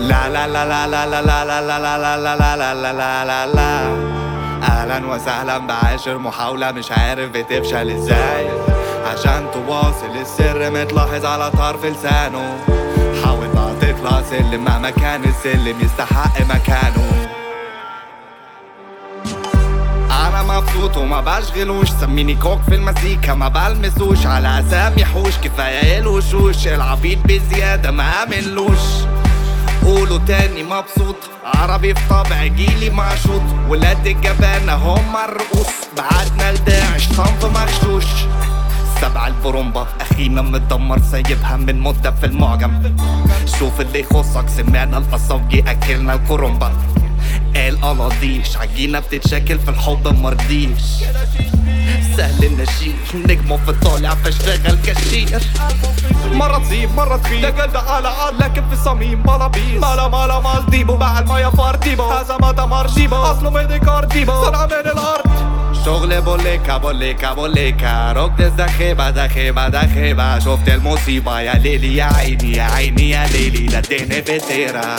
لا لا لا لا لا لا لا لا لا لا لا لا لا لا لا لا لا أهلا وسهلا بعاشر محاولة مش عارف بتفشل إزاي عشان تواصل السر متلاحظ على طرف لسانه حاول بقى تطلع سلم مهما كان السلم يستحق مكانه أنا مبسوط وما بشغلوش سميني كوك في المزيكا ما بلمسوش على اسامي حوش كفايه الوشوش العبيط بزياده ما امنلوش قولوا تاني مبسوط. عربي في طبع جيلي معشوط. ولاد الجبانة هم الرؤوس. بعتنا لداعش صنف مغشوش. سبع البرومبا اخينا متدمر سايبها من مدة في المعجم. شوف اللي يخصك سمعنا القصاوجي أكلنا الكرومبا. قال قلاضيش عجينة بتتشكل في الحب مرضيش سهل النشير نجمة في الطالع فاشتغل كاشير مرة تصيب مرة تخيب ده جلد على عاد لكن في الصميم بلابيس مالا مالا مالديبو باع المية فارديبو هذا ما دمر جيبو أصله ميديكارديبو صنع من الأرض. شغل بوليكا بوليكا بوليكا. ركض ده خيبة ده خيبة ده خيبة شفت المصيبة؟ يا ليلي يا عيني يا عيني يا ليلي. ده الدنيا بتيرة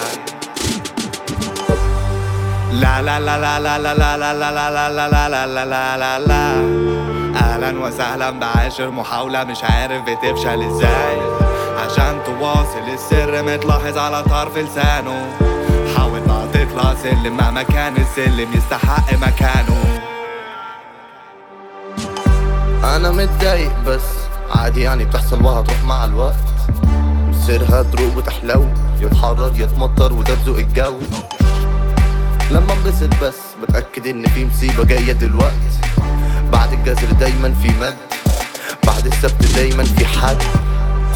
لا لا لا لا لا لا لا لا لا لا لا لا لا لا لا لا لا أهلا وسهلا بعاشر محاولة مش عارف بتفشل إزاي عشان تواصل السر متلاحظ على طرف لسانه حاول بقى تطلع سلم مهما كان السلم يستحق مكانه أنا متضايق بس عادي يعني بتحصل وهتروح مع الوقت مصيرها تروق وتحلو يتحرر يتمطر وده بذوق الجو لما انبسط بس بتأكد إن في مصيبة جاية دلوقت بعد الجزر دايما في مد بعد السبت دايما في حد.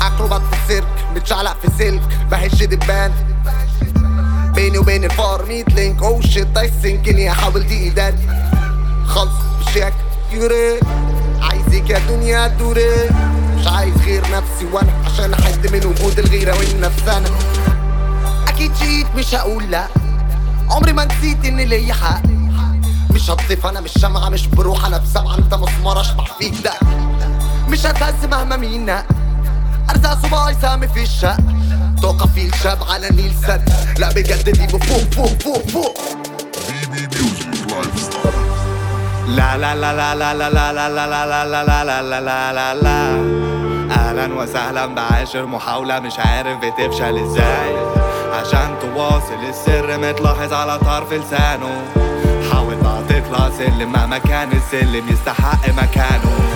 اكروبات في السيرك متشعلق في سلك. بهش دبان بيني وبين الفار ميت لينك. أو شيت تايسن كيني احاول دي ايدات خلص بشيك يوري. عايزك يا دنيا دوري. مش عايز غير نفسي وأنا عشان احد من وجود الغيرة والنفس أنا أكيد جيت مش هقول لأ. عمري ما نسيت ان ليا حق مش هطفي أنا مش شمعة مش بروح أنا بسبعة انت مسمار اشبح فيك ده مش هتهز مهما مين نق. ارزق صباعي سامي في الشق طاقة في الشاب على نيل سد لا بجد دي بفوق فوق فوق فوق لا لا لا لا لا لا لا لا لا لا لا لا لا لا لا لا لا أهلا وسهلا بعاشر محاولة مش عارف بتفشل إزاي عشان تواصل السر متلاحظ على طرف لسانه. حاول بقى تطلع سلم مهما كان السلم يستحق مكانه.